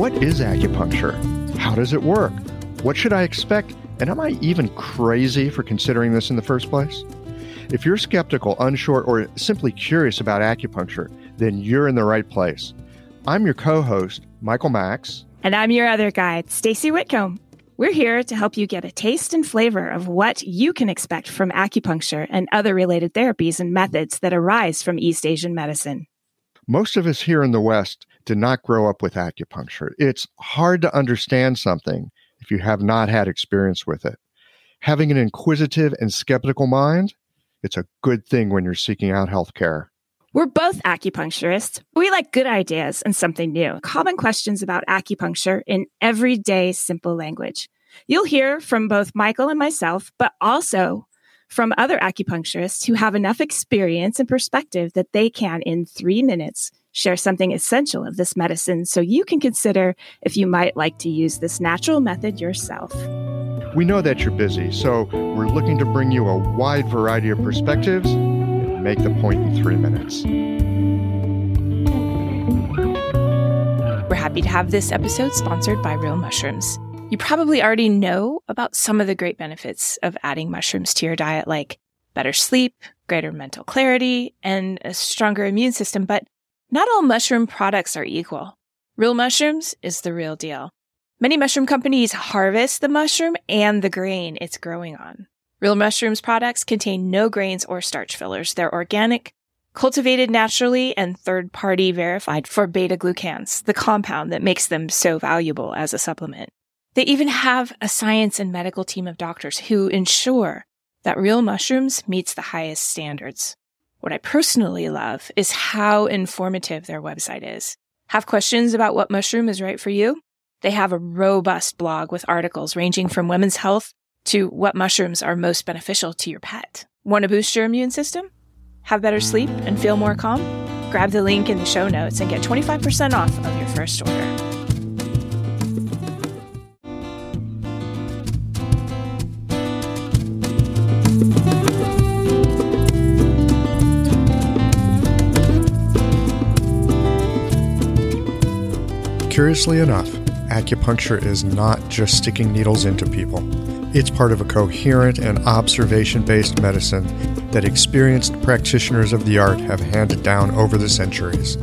What is acupuncture? How does it work? What should I expect? And am I even crazy for considering this in the first place? If you're skeptical, unsure, or simply curious about acupuncture, then you're in the right place. I'm your co host, Michael Max. And I'm your other guide, Stacy Whitcomb. We're here to help you get a taste and flavor of what you can expect from acupuncture and other related therapies and methods that arise from East Asian medicine. Most of us here in the West did not grow up with acupuncture. It's hard to understand something if you have not had experience with it. Having an inquisitive and skeptical mind, it's a good thing when you're seeking out health care. We're both acupuncturists. We like good ideas and something new. Common questions about acupuncture in everyday simple language. You'll hear from both Michael and myself, but also from other acupuncturists who have enough experience and perspective that they can, in three minutes, share something essential of this medicine so you can consider if you might like to use this natural method yourself. We know that you're busy, so we're looking to bring you a wide variety of perspectives and make the point in three minutes. We're happy to have this episode sponsored by Real Mushrooms. You probably already know about some of the great benefits of adding mushrooms to your diet, like better sleep, greater mental clarity, and a stronger immune system, but not all mushroom products are equal. Real mushrooms is the real deal. Many mushroom companies harvest the mushroom and the grain it's growing on. Real mushrooms products contain no grains or starch fillers. They're organic, cultivated naturally, and third party verified for beta glucans, the compound that makes them so valuable as a supplement. They even have a science and medical team of doctors who ensure that real mushrooms meets the highest standards. What I personally love is how informative their website is. Have questions about what mushroom is right for you? They have a robust blog with articles ranging from women's health to what mushrooms are most beneficial to your pet. Want to boost your immune system? Have better sleep and feel more calm? Grab the link in the show notes and get 25% off of your first order. Curiously enough, acupuncture is not just sticking needles into people. It's part of a coherent and observation based medicine that experienced practitioners of the art have handed down over the centuries.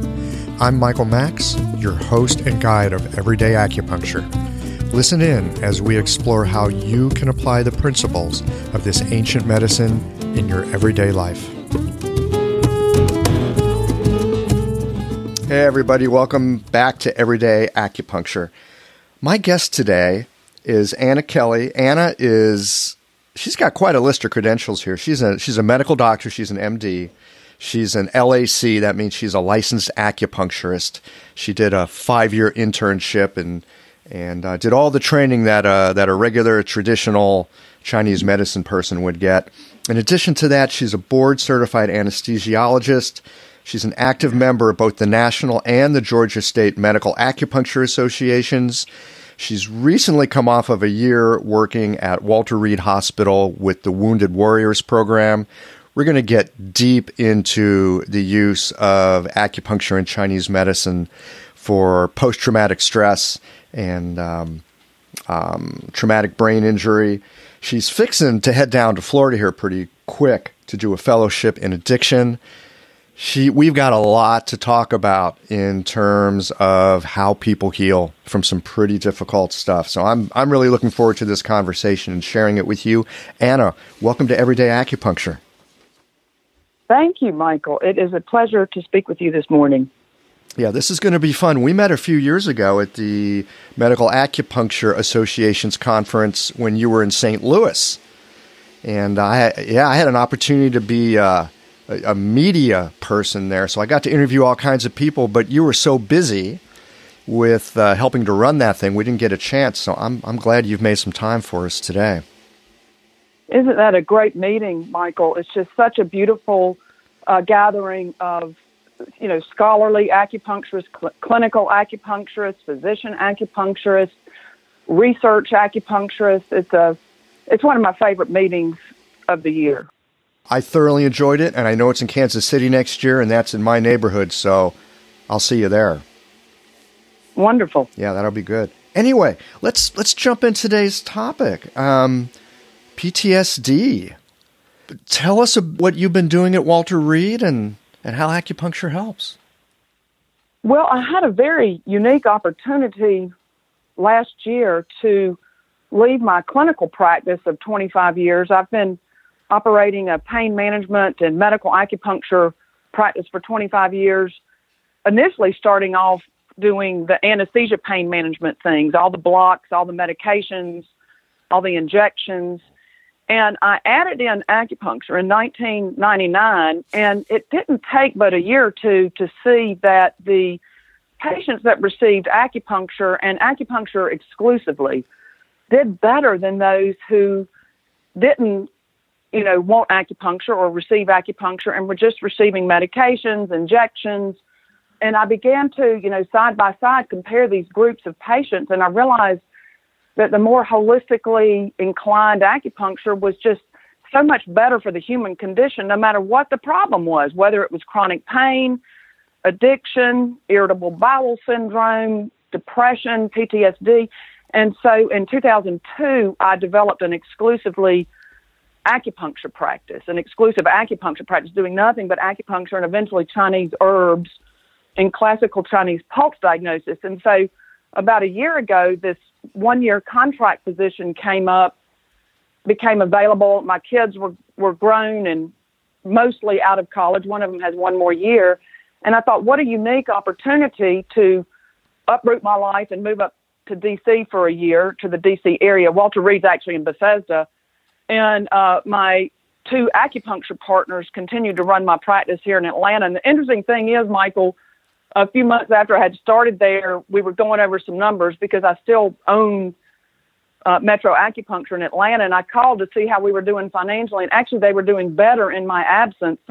I'm Michael Max, your host and guide of Everyday Acupuncture. Listen in as we explore how you can apply the principles of this ancient medicine in your everyday life. Hey, everybody, welcome back to Everyday Acupuncture. My guest today is Anna Kelly. Anna is, she's got quite a list of credentials here. She's a, she's a medical doctor, she's an MD. She's an LAC, that means she's a licensed acupuncturist. She did a five year internship and, and uh, did all the training that, uh, that a regular traditional Chinese medicine person would get. In addition to that, she's a board certified anesthesiologist. She's an active member of both the National and the Georgia State Medical Acupuncture Associations. She's recently come off of a year working at Walter Reed Hospital with the Wounded Warriors program. We're going to get deep into the use of acupuncture in Chinese medicine for post traumatic stress and um, um, traumatic brain injury. She's fixing to head down to Florida here pretty quick to do a fellowship in addiction she we've got a lot to talk about in terms of how people heal from some pretty difficult stuff. So I'm I'm really looking forward to this conversation and sharing it with you. Anna, welcome to Everyday Acupuncture. Thank you, Michael. It is a pleasure to speak with you this morning. Yeah, this is going to be fun. We met a few years ago at the Medical Acupuncture Association's conference when you were in St. Louis, and I yeah I had an opportunity to be. Uh, a, media person there, so I got to interview all kinds of people. But you were so busy with uh, helping to run that thing, we didn't get a chance. So I'm I'm glad you've made some time for us today. Isn't that a great meeting, Michael? It's just such a beautiful uh, gathering of you know scholarly acupuncturists, cl- clinical acupuncturists, physician acupuncturists, research acupuncturists. It's a it's one of my favorite meetings of the year. I thoroughly enjoyed it, and I know it's in Kansas City next year, and that's in my neighborhood, so I'll see you there. Wonderful. Yeah, that'll be good. Anyway, let's let's jump into today's topic. Um, PTSD. Tell us what you've been doing at Walter Reed and, and how acupuncture helps. Well, I had a very unique opportunity last year to leave my clinical practice of 25 years. I've been operating a pain management and medical acupuncture practice for 25 years, initially starting off doing the anesthesia pain management things, all the blocks, all the medications, all the injections. And I added in acupuncture in 1999, and it didn't take but a year or two to see that the patients that received acupuncture and acupuncture exclusively did better than those who didn't, you know, want acupuncture or receive acupuncture and were just receiving medications, injections. And I began to, you know, side by side compare these groups of patients, and I realized that the more holistically inclined acupuncture was just so much better for the human condition, no matter what the problem was, whether it was chronic pain, addiction, irritable bowel syndrome, depression, PTSD. And so in 2002, I developed an exclusively acupuncture practice, an exclusive acupuncture practice, doing nothing but acupuncture and eventually Chinese herbs and classical Chinese pulse diagnosis. And so about a year ago, this one year contract position came up, became available. My kids were, were grown and mostly out of college. One of them has one more year. And I thought, what a unique opportunity to uproot my life and move up to DC for a year to the DC area. Walter Reed's actually in Bethesda. And uh, my two acupuncture partners continued to run my practice here in Atlanta. And the interesting thing is, Michael, a few months after I had started there, we were going over some numbers because I still own uh, Metro Acupuncture in Atlanta, and I called to see how we were doing financially. And actually, they were doing better in my absence.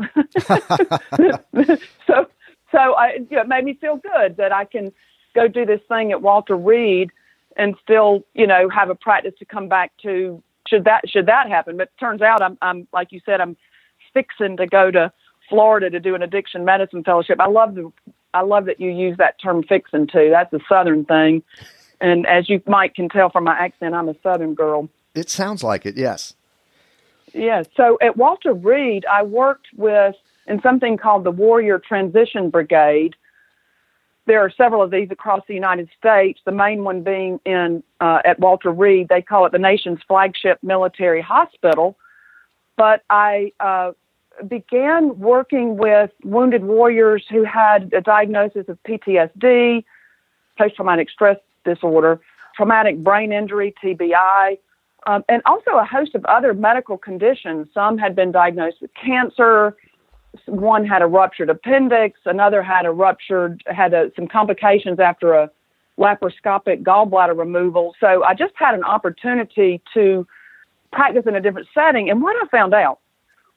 so, so I, you know, it made me feel good that I can go do this thing at Walter Reed and still, you know, have a practice to come back to. Should that should that happen? But it turns out, I'm, I'm like you said, I'm fixing to go to Florida to do an addiction medicine fellowship. I love the I love that you use that term fixing too. That's a Southern thing. And as you might can tell from my accent, I'm a Southern girl. It sounds like it, yes. Yeah. So at Walter Reed, I worked with in something called the Warrior Transition Brigade. There are several of these across the United States. The main one being in uh, at Walter Reed. They call it the nation's flagship military hospital. But I uh, began working with wounded warriors who had a diagnosis of PTSD, post traumatic stress disorder, traumatic brain injury, TBI, um, and also a host of other medical conditions. Some had been diagnosed with cancer. One had a ruptured appendix. Another had a ruptured, had a, some complications after a laparoscopic gallbladder removal. So I just had an opportunity to practice in a different setting. And what I found out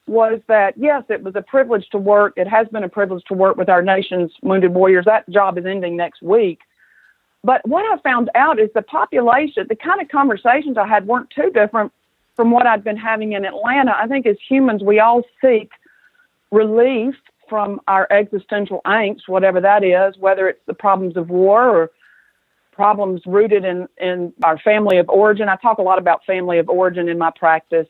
was that yes, it was a privilege to work. It has been a privilege to work with our nation's wounded warriors. That job is ending next week. But what I found out is the population, the kind of conversations I had weren't too different from what I'd been having in Atlanta. I think as humans, we all seek relief from our existential angst, whatever that is, whether it's the problems of war or problems rooted in, in our family of origin. I talk a lot about family of origin in my practice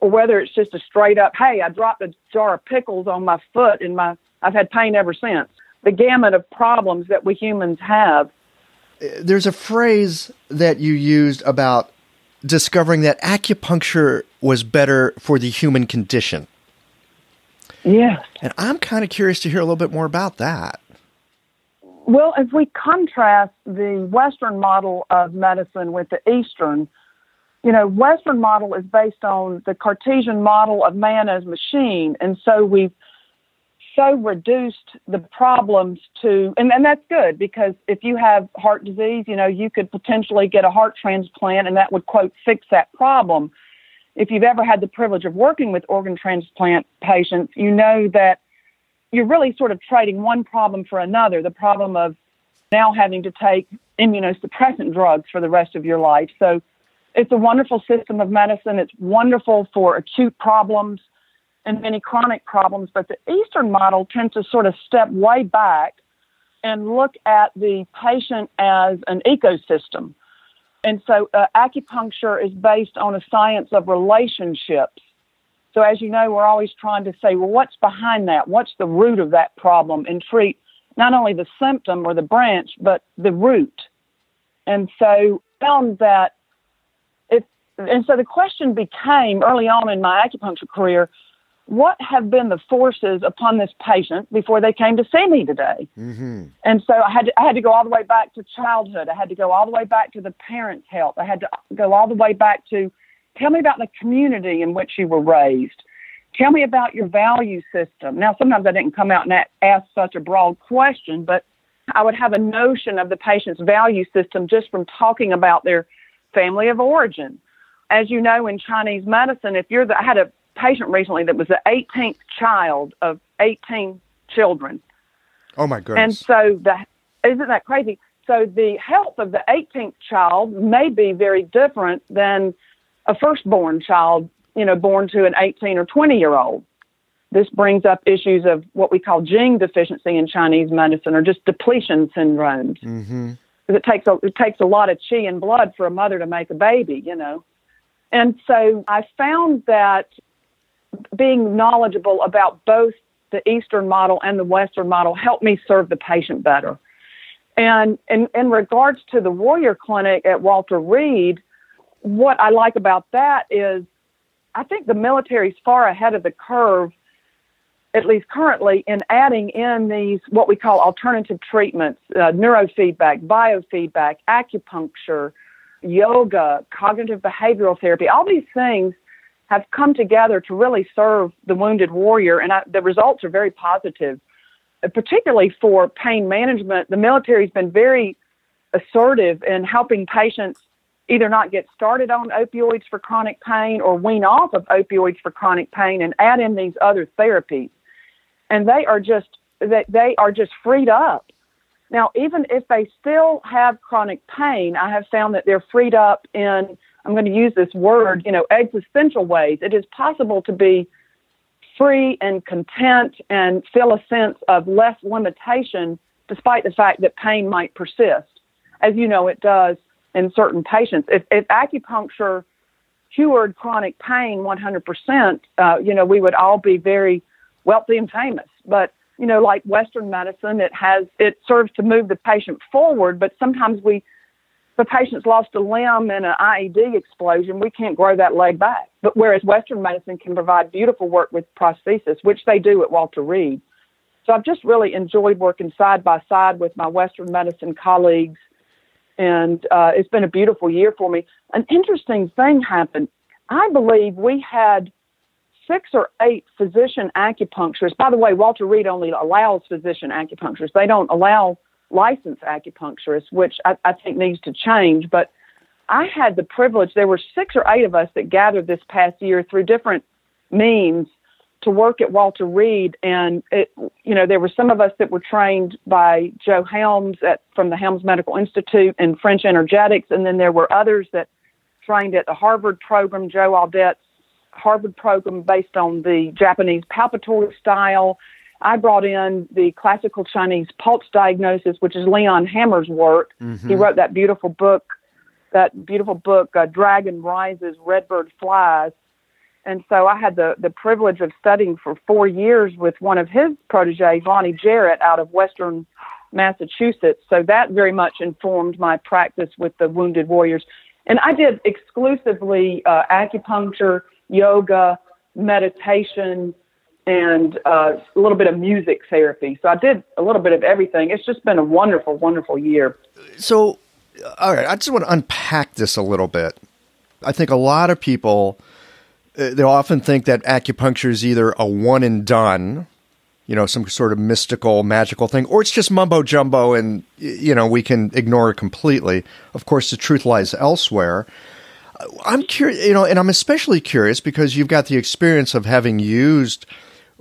or whether it's just a straight up, hey, I dropped a jar of pickles on my foot and my I've had pain ever since. The gamut of problems that we humans have. There's a phrase that you used about discovering that acupuncture was better for the human condition. Yes. And I'm kind of curious to hear a little bit more about that. Well, if we contrast the Western model of medicine with the Eastern, you know, Western model is based on the Cartesian model of man as machine. And so we've so reduced the problems to, and, and that's good because if you have heart disease, you know, you could potentially get a heart transplant and that would, quote, fix that problem. If you've ever had the privilege of working with organ transplant patients, you know that you're really sort of trading one problem for another the problem of now having to take immunosuppressant drugs for the rest of your life. So, it's a wonderful system of medicine. It's wonderful for acute problems and many chronic problems. But the Eastern model tends to sort of step way back and look at the patient as an ecosystem. And so uh, acupuncture is based on a science of relationships. So, as you know, we're always trying to say, well, what's behind that? What's the root of that problem? And treat not only the symptom or the branch, but the root. And so, found that if, and so the question became early on in my acupuncture career, what have been the forces upon this patient before they came to see me today? Mm-hmm. And so I had to, I had to go all the way back to childhood. I had to go all the way back to the parents' health. I had to go all the way back to tell me about the community in which you were raised. Tell me about your value system. Now, sometimes I didn't come out and ask such a broad question, but I would have a notion of the patient's value system just from talking about their family of origin. As you know, in Chinese medicine, if you're the, I had a patient recently that was the 18th child of 18 children. Oh my goodness! And so the isn't that crazy? So the health of the 18th child may be very different than a firstborn child, you know, born to an 18 or 20 year old. This brings up issues of what we call jing deficiency in Chinese medicine, or just depletion syndromes. Mm-hmm. It takes a it takes a lot of chi and blood for a mother to make a baby, you know. And so I found that being knowledgeable about both the Eastern model and the Western model helped me serve the patient better. And in, in regards to the Warrior Clinic at Walter Reed, what I like about that is I think the military is far ahead of the curve, at least currently, in adding in these what we call alternative treatments, uh, neurofeedback, biofeedback, acupuncture, yoga, cognitive behavioral therapy, all these things have come together to really serve the wounded warrior, and I, the results are very positive. Uh, particularly for pain management, the military has been very assertive in helping patients either not get started on opioids for chronic pain or wean off of opioids for chronic pain and add in these other therapies. And they are just they, they are just freed up. Now, even if they still have chronic pain, I have found that they're freed up in I'm going to use this word, you know, existential ways. It is possible to be free and content and feel a sense of less limitation despite the fact that pain might persist. As you know, it does in certain patients. If, if acupuncture cured chronic pain 100%, uh, you know, we would all be very wealthy and famous. But, you know, like Western medicine, it has, it serves to move the patient forward, but sometimes we the patient's lost a limb in an IED explosion, we can't grow that leg back. But whereas Western medicine can provide beautiful work with prosthesis, which they do at Walter Reed. So I've just really enjoyed working side by side with my Western medicine colleagues, and uh, it's been a beautiful year for me. An interesting thing happened. I believe we had six or eight physician acupuncturists. By the way, Walter Reed only allows physician acupuncturists. They don't allow licensed acupuncturist, which I, I think needs to change. But I had the privilege, there were six or eight of us that gathered this past year through different means to work at Walter Reed. And, it, you know, there were some of us that were trained by Joe Helms at, from the Helms Medical Institute in French energetics. And then there were others that trained at the Harvard program, Joe Audette's Harvard program based on the Japanese palpatory style. I brought in the classical Chinese pulse diagnosis, which is Leon Hammer's work. Mm-hmm. He wrote that beautiful book, that beautiful book, uh, Dragon Rises, Redbird Flies. And so I had the, the privilege of studying for four years with one of his proteges, Lonny Jarrett, out of Western Massachusetts. So that very much informed my practice with the wounded warriors. And I did exclusively uh, acupuncture, yoga, meditation, and uh, a little bit of music therapy. So I did a little bit of everything. It's just been a wonderful, wonderful year. So, all right, I just want to unpack this a little bit. I think a lot of people uh, they often think that acupuncture is either a one and done, you know, some sort of mystical, magical thing, or it's just mumbo jumbo, and you know we can ignore it completely. Of course, the truth lies elsewhere. I'm curious, you know, and I'm especially curious because you've got the experience of having used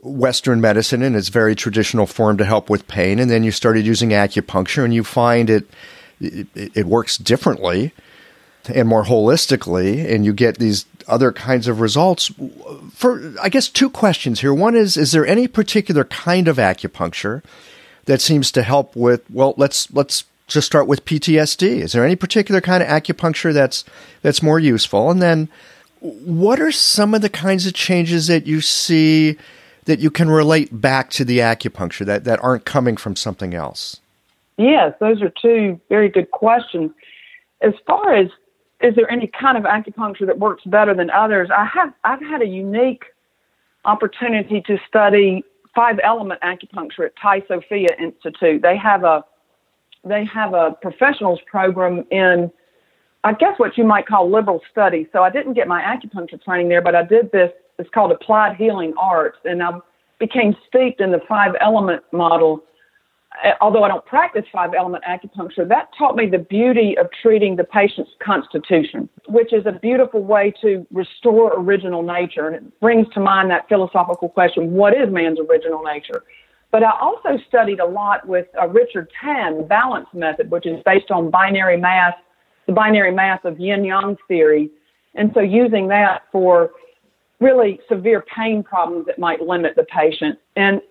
Western medicine in its very traditional form to help with pain, and then you started using acupuncture, and you find it it, it works differently and more holistically, and you get these other kinds of results. For I guess two questions here. One is: Is there any particular kind of acupuncture that seems to help with well let's let's just start with PTSD. Is there any particular kind of acupuncture that's that's more useful? And then what are some of the kinds of changes that you see that you can relate back to the acupuncture that, that aren't coming from something else? Yes, those are two very good questions. As far as is there any kind of acupuncture that works better than others? I have I've had a unique opportunity to study five element acupuncture at Tai Sophia Institute. They have a they have a professionals program in I guess what you might call liberal studies. So I didn't get my acupuncture training there, but I did this. It's called applied healing arts, and I became steeped in the five element model although I don't practice five element acupuncture, that taught me the beauty of treating the patient's constitution, which is a beautiful way to restore original nature. And it brings to mind that philosophical question what is man's original nature? But I also studied a lot with uh, Richard Tan, balance method, which is based on binary mass, the binary mass of yin yang theory. And so using that for really severe pain problems that might limit the patient. And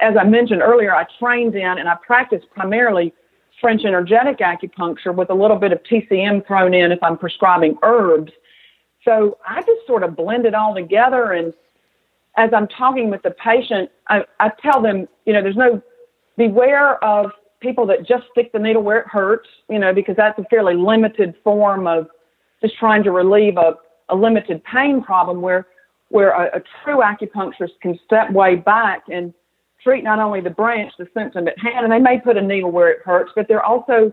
as I mentioned earlier, I trained in and I practiced primarily French energetic acupuncture with a little bit of TCM thrown in if I'm prescribing herbs. So I just sort of blend it all together. And as I'm talking with the patient, I, I tell them, you know, there's no beware of people that just stick the needle where it hurts, you know, because that's a fairly limited form of just trying to relieve a, a limited pain problem where where a, a true acupuncturist can step way back and treat not only the branch, the symptom at hand, and they may put a needle where it hurts, but they're also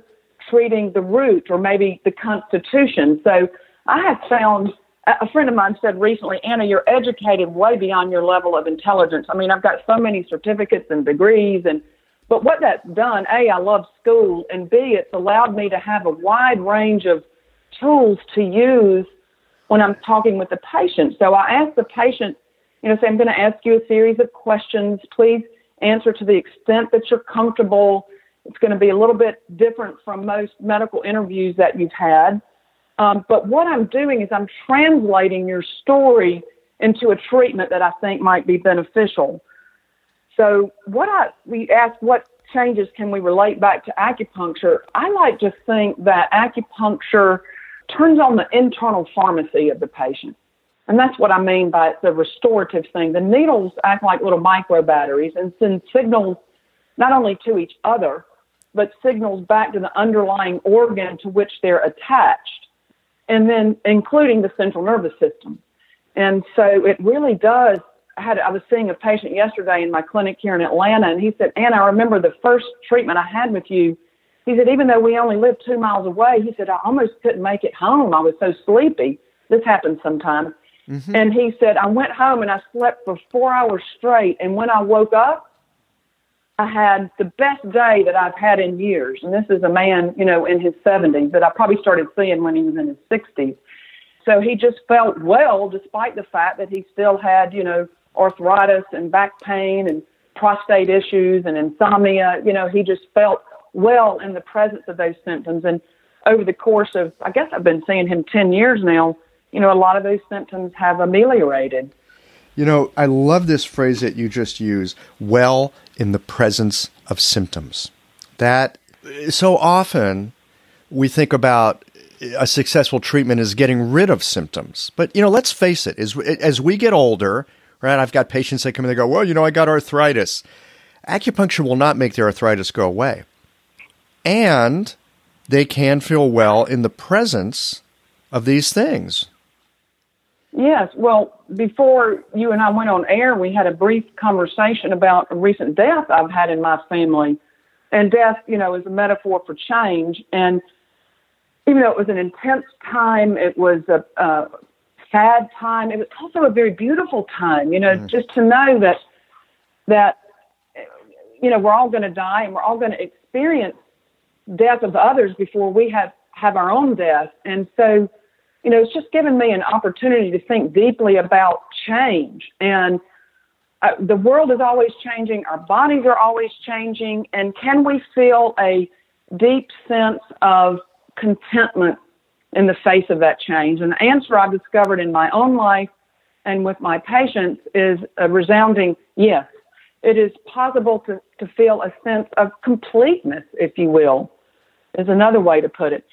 treating the root or maybe the constitution. So I have found a friend of mine said recently, Anna, you're educated way beyond your level of intelligence. I mean, I've got so many certificates and degrees and but what that's done, A, I love school, and B, it's allowed me to have a wide range of tools to use when I'm talking with the patient. So I ask the patient, you know, say, I'm going to ask you a series of questions. Please answer to the extent that you're comfortable. It's going to be a little bit different from most medical interviews that you've had. Um, but what I'm doing is I'm translating your story into a treatment that I think might be beneficial. So what I we ask what changes can we relate back to acupuncture? I like to think that acupuncture turns on the internal pharmacy of the patient. And that's what I mean by the restorative thing. The needles act like little micro batteries and send signals not only to each other, but signals back to the underlying organ to which they're attached, and then including the central nervous system. And so it really does. I, had, I was seeing a patient yesterday in my clinic here in Atlanta, and he said, Anna, I remember the first treatment I had with you. He said, even though we only lived two miles away, he said, I almost couldn't make it home. I was so sleepy. This happens sometimes. Mm-hmm. And he said, I went home and I slept for four hours straight. And when I woke up, I had the best day that I've had in years. And this is a man, you know, in his 70s that I probably started seeing when he was in his 60s. So he just felt well, despite the fact that he still had, you know, arthritis and back pain and prostate issues and insomnia. You know, he just felt well in the presence of those symptoms. And over the course of, I guess I've been seeing him 10 years now, you know, a lot of those symptoms have ameliorated. You know, I love this phrase that you just used well in the presence of symptoms. That so often we think about a successful treatment is getting rid of symptoms. But, you know, let's face it, as, as we get older, right, I've got patients that come in and go, well, you know, I got arthritis. Acupuncture will not make their arthritis go away. And they can feel well in the presence of these things. Yes. Well, before you and I went on air, we had a brief conversation about a recent death I've had in my family. And death, you know, is a metaphor for change. And even though it was an intense time, it was a, a sad time. It was also a very beautiful time, you know, mm-hmm. just to know that, that, you know, we're all going to die and we're all going to experience death of others before we have, have our own death. And so, you know, it's just given me an opportunity to think deeply about change. And uh, the world is always changing, our bodies are always changing, and can we feel a deep sense of contentment in the face of that change? And the answer I've discovered in my own life and with my patients is a resounding yes. It is possible to, to feel a sense of completeness, if you will, is another way to put it.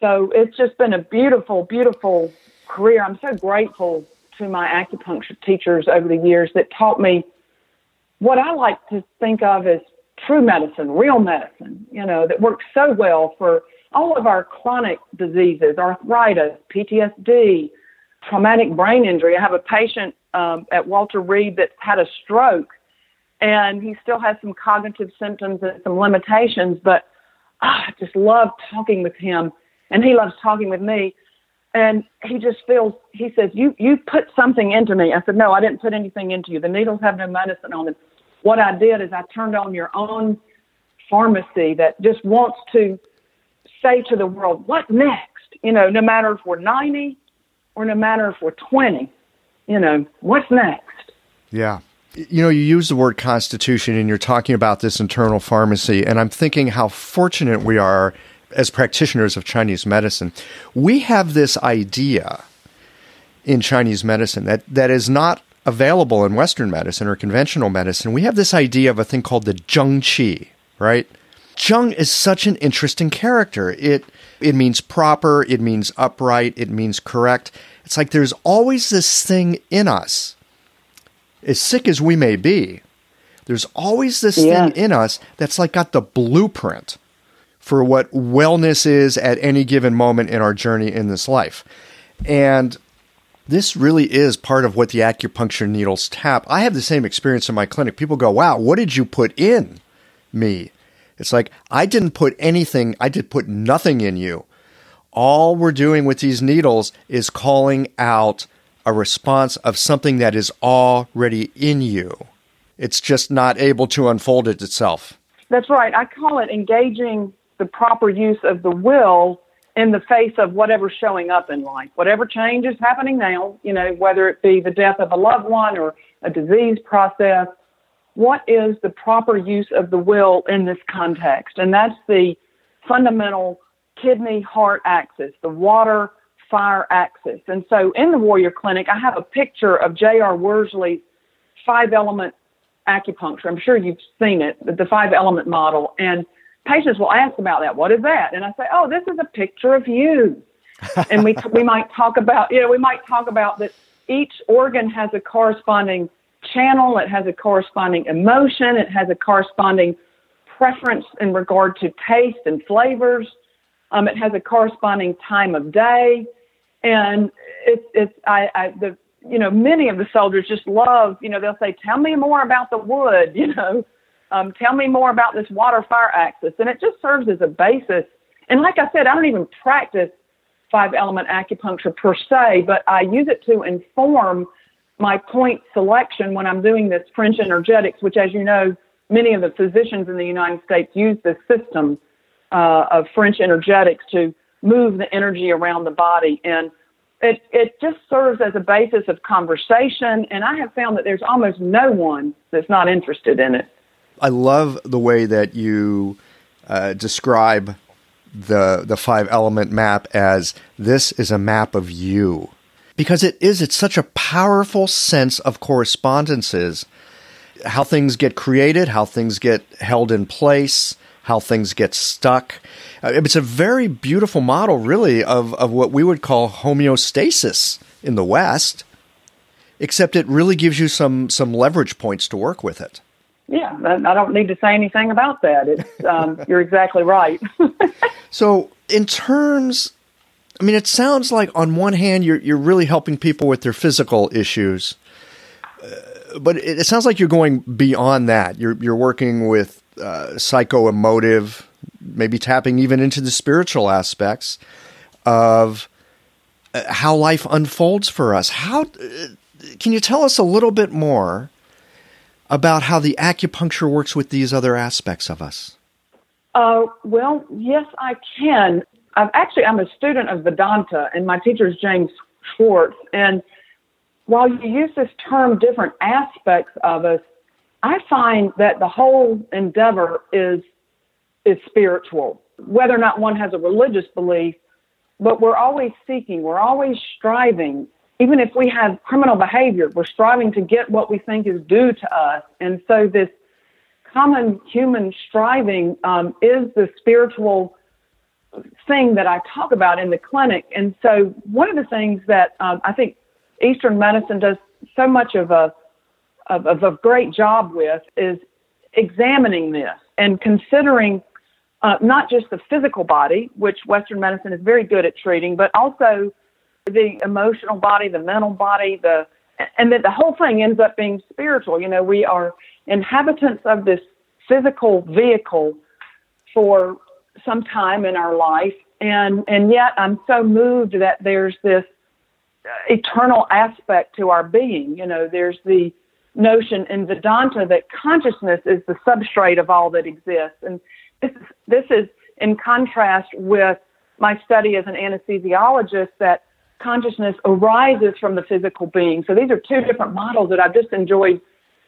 So it's just been a beautiful, beautiful career. I'm so grateful to my acupuncture teachers over the years that taught me what I like to think of as true medicine, real medicine, you know, that works so well for all of our chronic diseases, arthritis, PTSD, traumatic brain injury. I have a patient um, at Walter Reed that's had a stroke and he still has some cognitive symptoms and some limitations, but oh, I just love talking with him and he loves talking with me. And he just feels, he says, you, you put something into me. I said, no, I didn't put anything into you. The needles have no medicine on them. What I did is I turned on your own pharmacy that just wants to say to the world, what next? You know, no matter if we're 90 or no matter if we're 20, you know, what's next? Yeah. You know, you use the word constitution and you're talking about this internal pharmacy, and I'm thinking how fortunate we are as practitioners of Chinese medicine. We have this idea in Chinese medicine that, that is not available in Western medicine or conventional medicine. We have this idea of a thing called the Zheng Qi, right? Zheng is such an interesting character. It it means proper, it means upright, it means correct. It's like there's always this thing in us. As sick as we may be, there's always this yeah. thing in us that's like got the blueprint for what wellness is at any given moment in our journey in this life. And this really is part of what the acupuncture needles tap. I have the same experience in my clinic. People go, wow, what did you put in me? It's like, I didn't put anything, I did put nothing in you. All we're doing with these needles is calling out a response of something that is already in you. It's just not able to unfold it itself. That's right. I call it engaging the proper use of the will in the face of whatever's showing up in life, whatever change is happening now, you know, whether it be the death of a loved one or a disease process what is the proper use of the will in this context? And that's the fundamental kidney heart axis, the water fire axis. And so in the Warrior Clinic, I have a picture of J.R. Worsley's five element acupuncture. I'm sure you've seen it, the five element model. And patients will ask about that. What is that? And I say, oh, this is a picture of you. and we, we might talk about, you know, we might talk about that each organ has a corresponding channel, it has a corresponding emotion, it has a corresponding preference in regard to taste and flavors. Um, it has a corresponding time of day, and it's it's I, I the you know many of the soldiers just love you know they'll say tell me more about the wood you know. Um, tell me more about this water fire axis. And it just serves as a basis. And like I said I don't even practice five element acupuncture per se but I use it to inform my point selection when I'm doing this French energetics, which, as you know, many of the physicians in the United States use this system uh, of French energetics to move the energy around the body. And it, it just serves as a basis of conversation. And I have found that there's almost no one that's not interested in it. I love the way that you uh, describe the the five element map as this is a map of you because it is it's such a powerful sense of correspondences how things get created how things get held in place how things get stuck. Uh, it's a very beautiful model really of, of what we would call homeostasis in the west except it really gives you some some leverage points to work with it. Yeah i don't need to say anything about that. It's um, you're exactly right. So in terms I mean, it sounds like on one hand you're you're really helping people with their physical issues, uh, but it, it, sounds like you're going beyond that. You're you're working with uh, psycho emotive, maybe tapping even into the spiritual aspects of uh, how life unfolds for us. How uh, can you tell us a little bit more about how the acupuncture works with these other aspects of us? Uh, well, yes, I can. I'm actually I'm a student of Vedanta, and my teacher is James Swartz. And while you use this term different aspects of us, I find that the whole endeavor is is spiritual. Whether or not one has a religious belief, but we're always seeking, we're always striving even if we have criminal behavior, we're striving to get what we think is due to us. And so this common human striving um, is the spiritual thing that I talk about in the clinic. And so one of the things that um, I think Eastern medicine does so much of a of, of a great job with is examining this and considering uh, not just the physical body, which Western medicine is very good at treating, but also the emotional body, the mental body, the and that the whole thing ends up being spiritual. You know, we are inhabitants of this physical vehicle for some time in our life, and and yet I'm so moved that there's this eternal aspect to our being. You know, there's the notion in Vedanta that consciousness is the substrate of all that exists, and this is, this is in contrast with my study as an anesthesiologist that consciousness arises from the physical being. So these are two different models that I've just enjoyed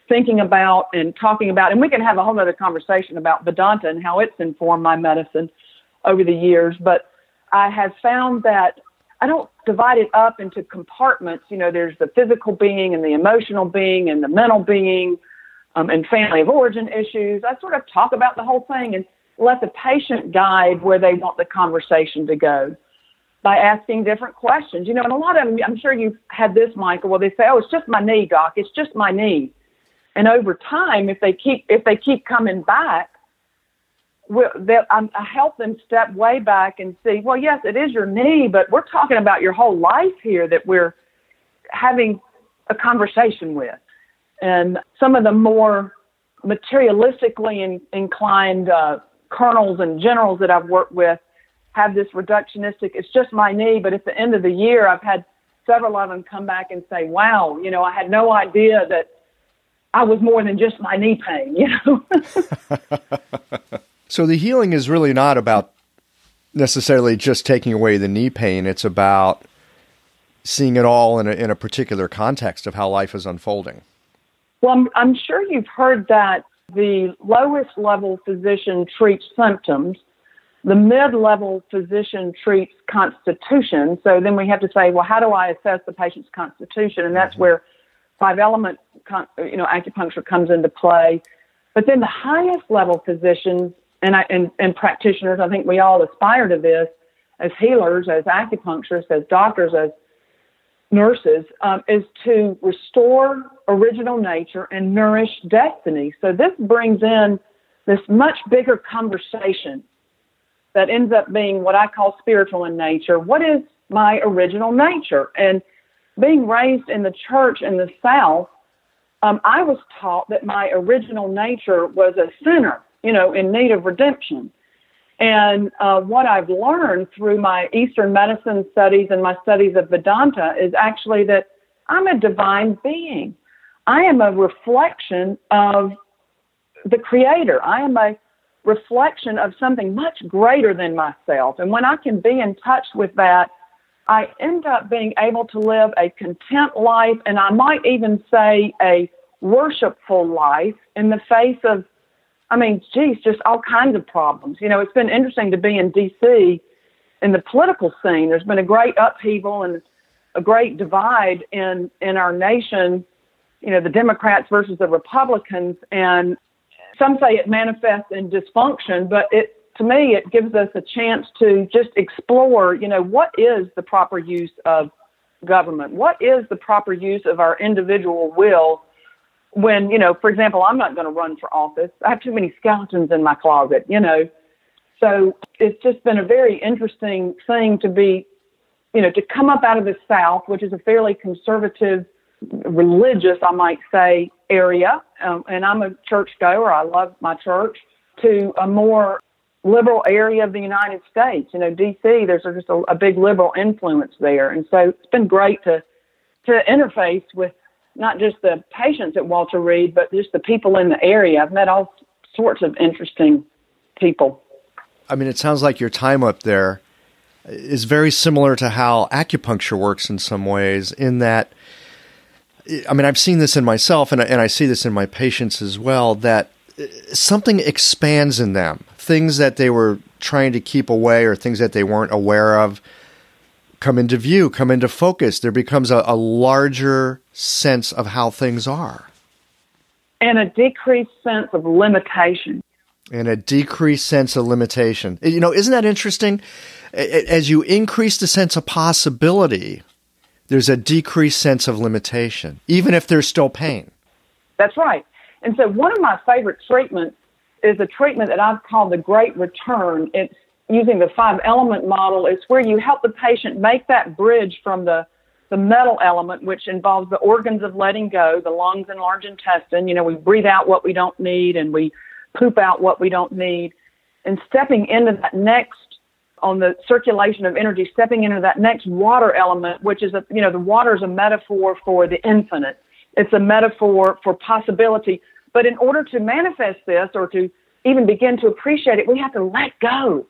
thinking about and talking about. And we can have a whole other conversation about Vedanta and how it's informed my medicine over the years. But I have found that I don't divide it up into compartments. You know, there's the physical being and the emotional being and the mental being um, and family of origin issues. I sort of talk about the whole thing and let the patient guide where they want the conversation to go by asking different questions. You know, and a lot of them, I'm sure you've had this, Michael, where they say, "Oh, it's just my knee, doc. It's just my knee." And over time, if they keep if they keep coming back, well, I help them step way back and see. Well, yes, it is your knee, but we're talking about your whole life here that we're having a conversation with. And some of the more materialistically in, inclined uh, colonels and generals that I've worked with have this reductionistic, it's just my knee, but at the end of the year, I've had several of them come back and say, wow, you know, I had no idea that I was more than just my knee pain, you know. so the healing is really not about necessarily just taking away the knee pain. It's about seeing it all in a, in a particular context of how life is unfolding. Well, I'm, I'm sure you've heard that the lowest level physician treats symptoms the mid-level physician treats constitution. So then we have to say, well, how do I assess the patient's constitution? And that's mm-hmm. where five-element, you know, acupuncture comes into play. But then the highest level physicians and, I, and, and practitioners, I think we all aspire to this as healers, as acupuncturists, as doctors, as nurses, um, is to restore original nature and nourish destiny. So this brings in this much bigger conversation that ends up being what I call spiritual in nature. What is my original nature? And being raised in the church in the South, um, I was taught that my original nature was a sinner, you know, in need of redemption. And uh, what I've learned through my Eastern medicine studies and my studies of Vedanta is actually that I'm a divine being. I am a reflection of the Creator. I am a reflection of something much greater than myself. And when I can be in touch with that, I end up being able to live a content life, and I might even say a worshipful life in the face of, I mean, geez, just all kinds of problems. You know, it's been interesting to be in D.C. in the political scene. There's been a great upheaval and a great divide in in our nation. You know, the Democrats versus the Republicans, and some say it manifests in dysfunction, but it to me it gives us a chance to just explore, you know, what is the proper use of government? What is the proper use of our individual will when, you know, for example, I'm not going to run for office. I have too many skeletons in my closet, you know. So it's just been a very interesting thing to be, you know, to come up out of the South, which is a fairly conservative religious, I might say, area, um, and I'm a church goer. I love my church. To a more liberal area of the United States, you know, D.C. There's just a, a big liberal influence there, and so it's been great to to interface with not just the patients at Walter Reed, but just the people in the area. I've met all sorts of interesting people. I mean, it sounds like your time up there is very similar to how acupuncture works in some ways, in that I mean, I've seen this in myself, and I, and I see this in my patients as well. That uh, something expands in them, things that they were trying to keep away, or things that they weren't aware of. come into view, come into focus. There becomes a, a larger sense of how things are. And a decreased sense of limitation. And a decreased sense of limitation. Eh, you know, isn't that interesting? As you increase the sense of possibility, there's a decreased sense of limitation, even if there's still pain. That's right. And so, one of my favorite treatments is a treatment that I've called the Great Return. It's using the five element model. It's where you help the patient make that bridge from the the metal element, which involves the organs of letting go, the lungs and large intestine. You know, we breathe out what we don't need and we poop out what we don't need. And stepping into that next on the circulation of energy, stepping into that next water element, which is a, you know, the water is a metaphor for the infinite. It's a metaphor for possibility. But in order to manifest this or to even begin to appreciate it, we have to let go.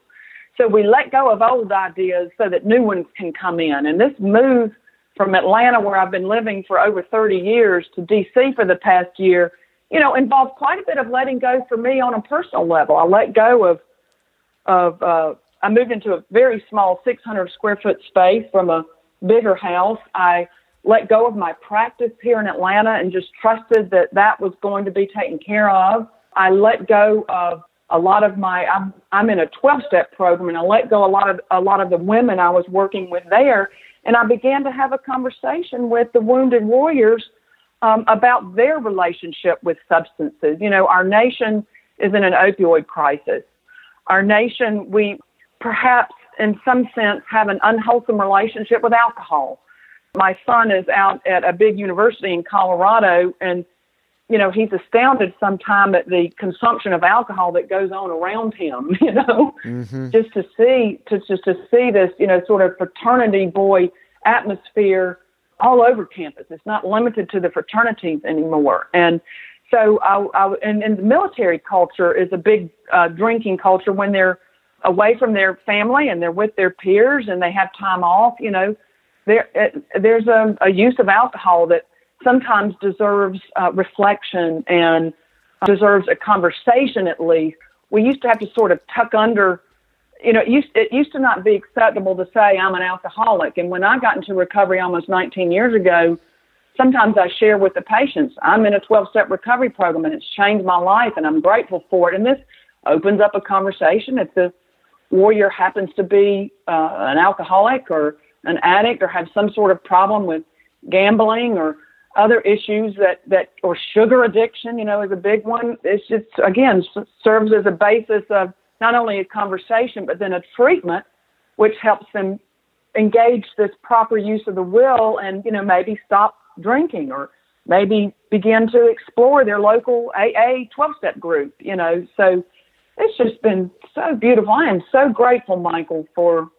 So we let go of old ideas so that new ones can come in. And this move from Atlanta, where I've been living for over 30 years, to DC for the past year, you know, involved quite a bit of letting go for me on a personal level. I let go of, of, uh, I moved into a very small 600 square foot space from a bigger house. I let go of my practice here in Atlanta and just trusted that that was going to be taken care of. I let go of a lot of my I'm I'm in a 12 step program and I let go a lot of a lot of the women I was working with there and I began to have a conversation with the wounded warriors um, about their relationship with substances. You know, our nation is in an opioid crisis. Our nation, we perhaps in some sense have an unwholesome relationship with alcohol. My son is out at a big university in Colorado and you know, he's astounded sometimes at the consumption of alcohol that goes on around him, you know, mm-hmm. just to see, to just to see this, you know, sort of fraternity boy atmosphere all over campus. It's not limited to the fraternities anymore. And so I, I and, and the military culture is a big uh, drinking culture when they're away from their family and they're with their peers and they have time off, you know, there, uh, there's a, a use of alcohol that sometimes deserves uh, reflection and deserves a conversation at least. We used to have to sort of tuck under, you know, it used, it used to not be acceptable to say I'm an alcoholic. And when I got into recovery almost 19 years ago, sometimes I share with the patients, I'm in a 12 step recovery program and it's changed my life and I'm grateful for it. And this opens up a conversation. If the warrior happens to be uh, an alcoholic or an addict or have some sort of problem with gambling or other issues that, that or sugar addiction, you know, is a big one. It's just again serves as a basis of not only a conversation but then a treatment, which helps them engage this proper use of the will and you know maybe stop drinking or maybe begin to explore their local AA 12 step group, you know. So it's just been so beautiful. I am so grateful, Michael, for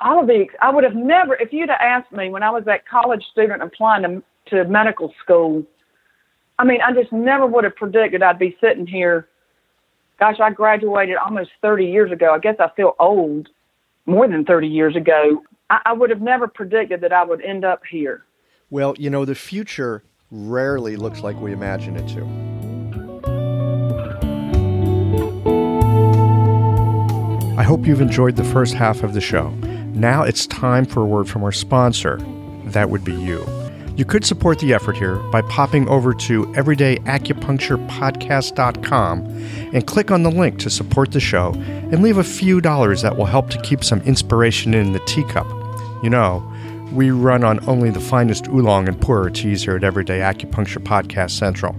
all of the. I would have never, if you'd have asked me when I was that college student applying to to medical school. I mean, I just never would have predicted I'd be sitting here. Gosh, I graduated almost 30 years ago. I guess I feel old, more than 30 years ago. I, I would have never predicted that I would end up here. Well, you know, the future rarely looks like we imagine it to. I hope you've enjoyed the first half of the show. Now it's time for a word from our sponsor. That would be you. You could support the effort here by popping over to everydayacupuncturepodcast.com and click on the link to support the show and leave a few dollars that will help to keep some inspiration in the teacup. You know, we run on only the finest oolong and pu'er teas here at Everyday Acupuncture Podcast Central.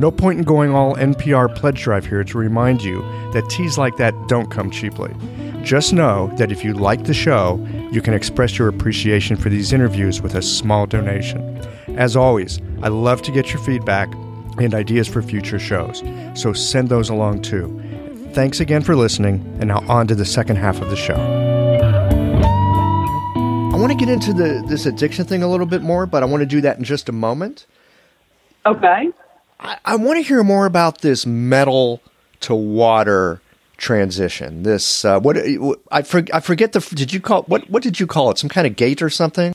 No point in going all NPR pledge drive here to remind you that teas like that don't come cheaply. Just know that if you like the show, you can express your appreciation for these interviews with a small donation. As always, I love to get your feedback and ideas for future shows, so send those along too. Thanks again for listening, and now on to the second half of the show. I want to get into the this addiction thing a little bit more, but I want to do that in just a moment. Okay. I, I want to hear more about this metal to water transition. This uh, what I, for, I forget the did you call what what did you call it? Some kind of gate or something?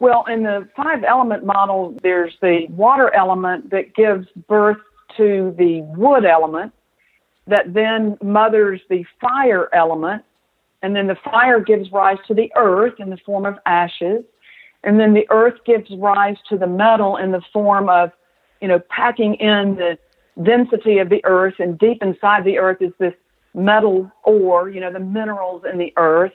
Well, in the five element model, there's the water element that gives birth to the wood element, that then mothers the fire element, And then the fire gives rise to the earth in the form of ashes. And then the earth gives rise to the metal in the form of, you know, packing in the density of the earth. And deep inside the earth is this metal ore, you know, the minerals in the earth.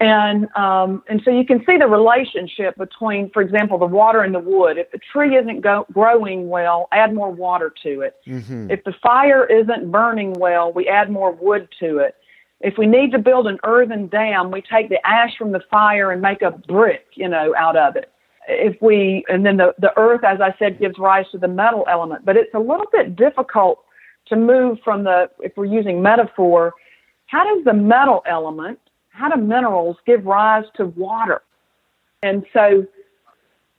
And um, and so you can see the relationship between, for example, the water and the wood. If the tree isn't go- growing well, add more water to it. Mm-hmm. If the fire isn't burning well, we add more wood to it. If we need to build an earthen dam, we take the ash from the fire and make a brick, you know, out of it. If we and then the the earth, as I said, gives rise to the metal element. But it's a little bit difficult to move from the if we're using metaphor. How does the metal element how do minerals give rise to water? And so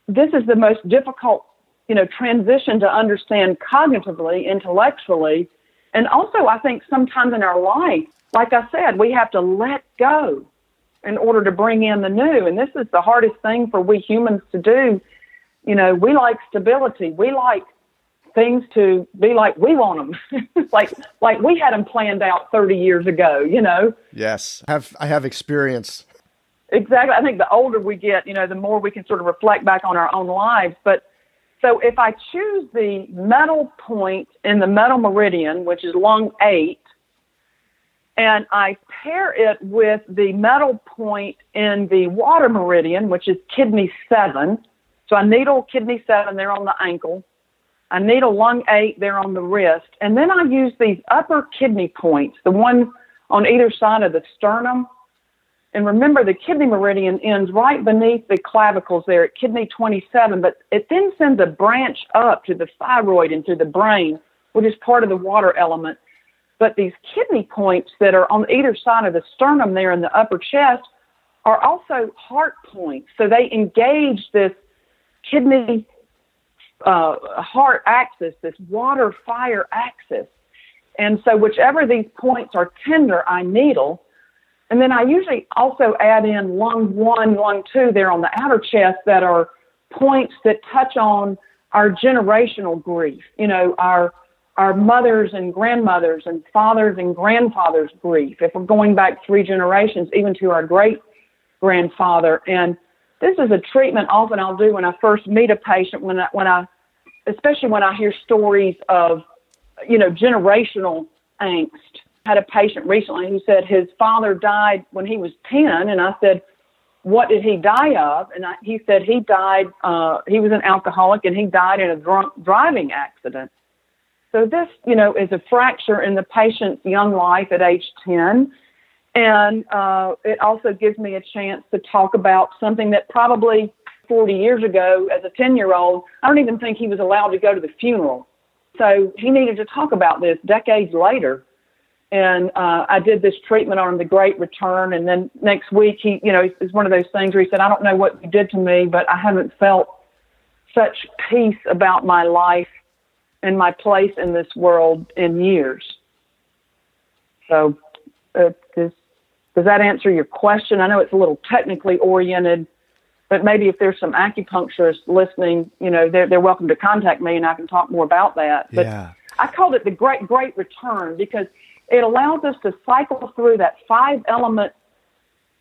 this is the most difficult, you know, transition to understand cognitively, intellectually, and also I think sometimes in our life, like I said, we have to let go in order to bring in the new. And this is the hardest thing for we humans to do. You know, we like stability. We like things to be like we want them, like like we had them planned out 30 years ago. You know. Yes, have I have experience. Exactly. I think the older we get, you know, the more we can sort of reflect back on our own lives. But so if I choose the metal point in the metal meridian, which is lung eight, and I pair it with the metal point in the water meridian, which is kidney seven. So I needle kidney seven there on the ankle. I need a lung eight there on the wrist. And then I use these upper kidney points, the one on either side of the sternum. And remember, the kidney meridian ends right beneath the clavicles there at kidney 27, but it then sends a branch up to the thyroid and to the brain, which is part of the water element. But these kidney points that are on either side of the sternum there in the upper chest are also heart points. So they engage this kidney uh, heart axis, this water fire axis. And so, whichever these points are tender, I needle. And then I usually also add in lung one, lung two there on the outer chest that are points that touch on our generational grief. You know, our our mothers and grandmothers and fathers and grandfathers' grief. If we're going back three generations, even to our great grandfather. And this is a treatment often I'll do when I first meet a patient when I, when I especially when I hear stories of, you know, generational angst. I had a patient recently who said his father died when he was 10, and I said, what did he die of? And I, he said he died, uh, he was an alcoholic and he died in a drunk driving accident. So this, you know, is a fracture in the patient's young life at age 10. And uh, it also gives me a chance to talk about something that probably 40 years ago as a 10 year old, I don't even think he was allowed to go to the funeral. So he needed to talk about this decades later. And uh, I did this treatment on the Great Return. And then next week, he, you know, it's one of those things where he said, I don't know what you did to me, but I haven't felt such peace about my life and my place in this world in years. So, uh, does, does that answer your question? I know it's a little technically oriented but maybe if there's some acupuncturists listening, you know, they're, they're welcome to contact me and I can talk more about that. But yeah. I called it the great, great return because it allows us to cycle through that five element.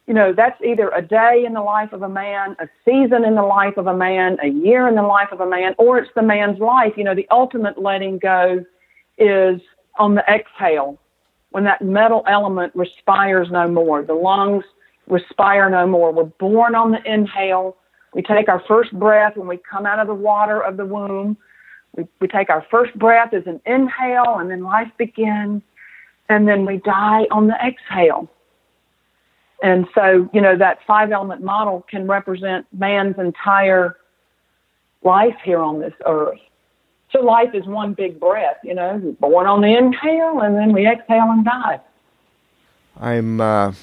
You know, that's either a day in the life of a man, a season in the life of a man, a year in the life of a man, or it's the man's life. You know, the ultimate letting go is on the exhale when that metal element respires no more. The lungs respire no more. We're born on the inhale. We take our first breath when we come out of the water of the womb. We, we take our first breath as an inhale, and then life begins. And then we die on the exhale. And so, you know, that five element model can represent man's entire life here on this earth. So life is one big breath, you know, born on the inhale and then we exhale and die. I'm uh,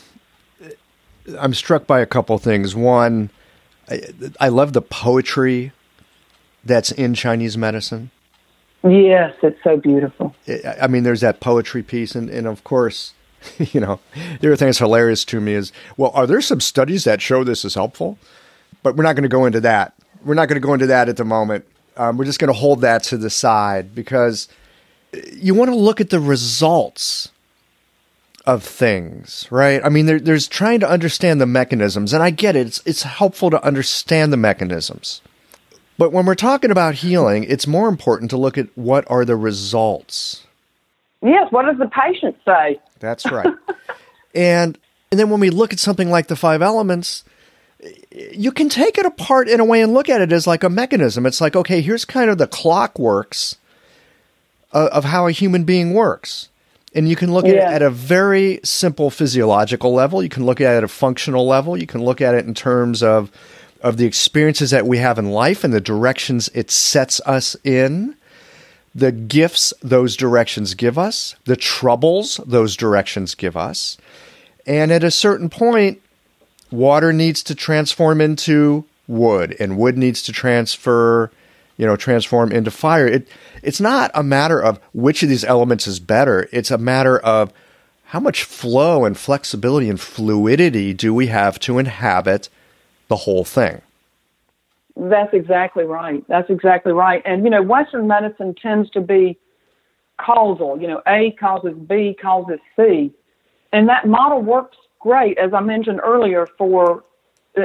I'm struck by a couple things. One, I, I love the poetry that's in Chinese medicine. Yes, it's so beautiful. I mean, there's that poetry piece, and, and of course, you know, the other thing that's hilarious to me is, well, are there some studies that show this is helpful? But we're not going to go into that. We're not going to go into that at the moment. Um, we're just going to hold that to the side because you want to look at the results of things, right? I mean, there, there's trying to understand the mechanisms, and I get it. It's, it's helpful to understand the mechanisms. But when we're talking about healing, it's more important to look at what are the results. Yes, what does the patient say? That's right. and and then when we look at something like the five elements, you can take it apart in a way and look at it as like a mechanism. It's like, okay, here's kind of the clockworks of, of how a human being works. And you can look at it at a very simple physiological level. You can look at it at a functional level. You can look at it in terms of of the experiences that we have in life and the directions it sets us in, the gifts those directions give us, the troubles those directions give us. And at a certain point, water needs to transform into wood and wood needs to transfer you know transform into fire. It it's not a matter of which of these elements is better. It's a matter of how much flow and flexibility and fluidity do we have to inhabit the whole thing That's exactly right. That's exactly right. And, you know, Western medicine tends to be causal. You know, A causes B causes C. And that model works great, as I mentioned earlier, for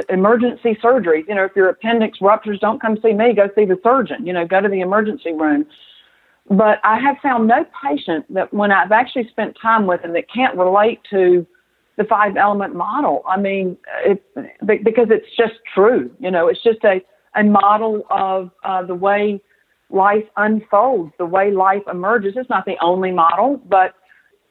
emergency surgeries. You know, if your appendix ruptures, don't come see me, go see the surgeon. You know, go to the emergency room. But I have found no patient that when I've actually spent time with them that can't relate to the five element model. I mean, it, because it's just true. You know, it's just a, a model of uh, the way life unfolds, the way life emerges. It's not the only model, but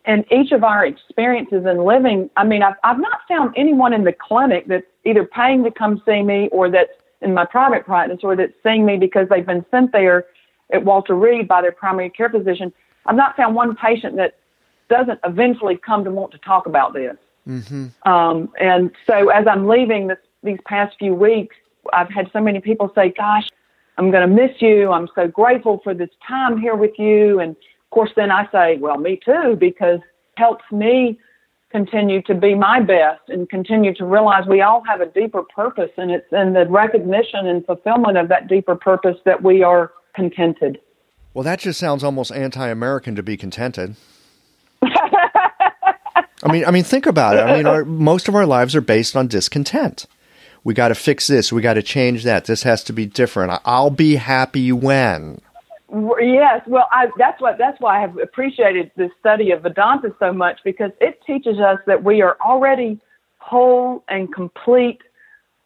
in each of our experiences in living, I mean, I've, I've not found anyone in the clinic that's either paying to come see me or that's in my private practice or that's seeing me because they've been sent there at Walter Reed by their primary care physician. I've not found one patient that doesn't eventually come to want to talk about this. Um, and so as I'm leaving this, these past few weeks, I've had so many people say, gosh, I'm going to miss you. I'm so grateful for this time here with you. And of course, then I say, well, me too, because it helps me continue to be my best and continue to realize we all have a deeper purpose. And it's in the recognition and fulfillment of that deeper purpose that we are contented. well that just sounds almost anti-american to be contented I mean, I mean, think about it. I mean, our, most of our lives are based on discontent. We got to fix this. We got to change that. This has to be different. I'll be happy when. Yes, well, I, that's what that's why I have appreciated the study of Vedanta so much because it teaches us that we are already whole and complete,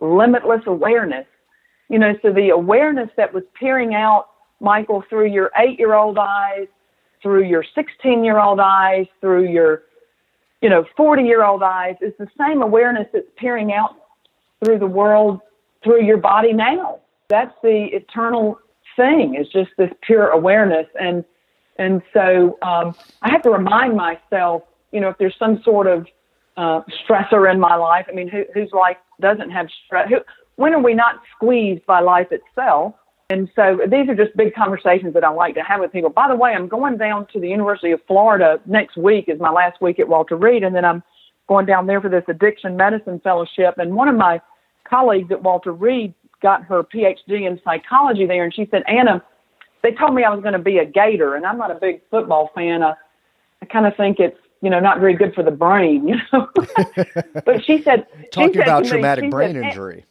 limitless awareness. You know, so the awareness that was peering out, Michael, through your eight-year-old eyes, through your 16-year-old eyes, through your, you know, 40-year-old eyes, is the same awareness that's peering out through the world through your body now. That's the eternal thing. It's just this pure awareness, and and so um, I have to remind myself, you know, if there's some sort of uh, stressor in my life. I mean, who, whose life doesn't have stress? Who, when are we not squeezed by life itself? And so these are just big conversations that I like to have with people. By the way, I'm going down to the University of Florida next week is my last week at Walter Reed, and then I'm going down there for this addiction medicine fellowship. And one of my colleagues at Walter Reed got her PhD in psychology there, and she said, Anna, they told me I was going to be a Gator, and I'm not a big football fan. I, I kind of think it's you know not very good for the brain, you know. but she said, Talking said about me, traumatic she brain said, injury.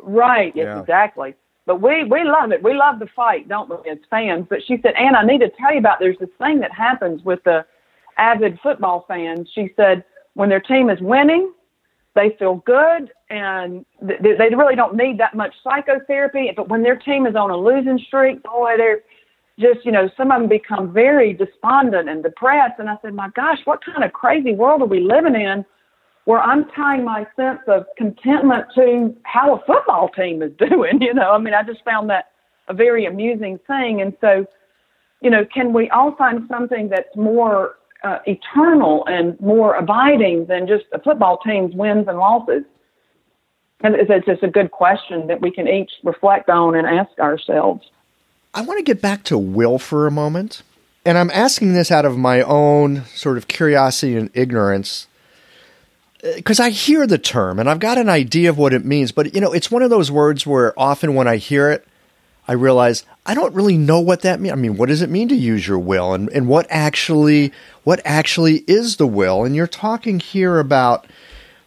Right. Yes, Yeah. exactly. But we we love it. We love the fight, don't we, as fans? But she said, Ann, I need to tell you about. There's this thing that happens with the avid football fans. She said when their team is winning, they feel good and th- they really don't need that much psychotherapy. But when their team is on a losing streak, boy, they're just, you know, some of them become very despondent and depressed. And I said, my gosh, what kind of crazy world are we living in where I'm tying my sense of contentment to how a football team is doing? You know, I mean, I just found that a very amusing thing. And so, you know, can we all find something that's more uh, eternal and more abiding than just a football team's wins and losses? And it's, just a good question that we can each reflect on and ask ourselves. I want to get back to will for a moment. And I'm asking this out of my own sort of curiosity and ignorance. Uh, because I hear the term and I've got an idea of what it means, but you know, it's one of those words where often when I hear it, I realize I don't really know what that means. I mean, what does it mean to use your will and, and what actually what actually is the will? And you're talking here about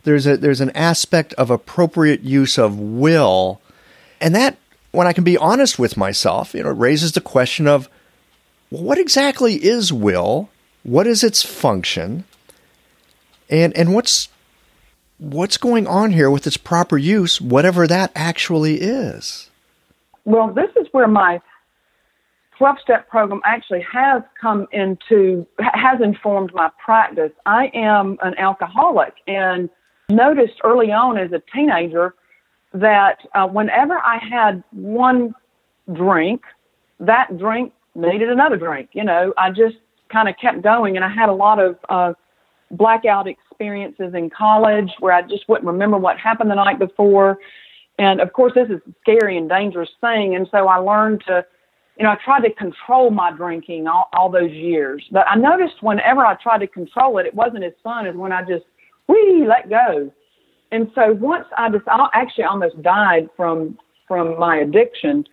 there's a there's an aspect of appropriate use of will and that when I can be honest with myself, you know, raises the question of what exactly is will? What is its function? And and what's what's going on here with its proper use, whatever that actually is? Well, this is where my 12 step program actually has come into, has informed my practice. I am an alcoholic and noticed early on as a teenager that uh, whenever I had one drink, that drink needed another drink. You know, I just kind of kept going and I had a lot of uh, blackout experiences in college where I just wouldn't remember what happened the night before. And of course, this is a scary and dangerous thing. And so I learned to, you know, I tried to control my drinking all, all those years. But I noticed whenever I tried to control it, it wasn't as fun as when I just, whee, let go. And so once I just, I actually almost died from from my addiction.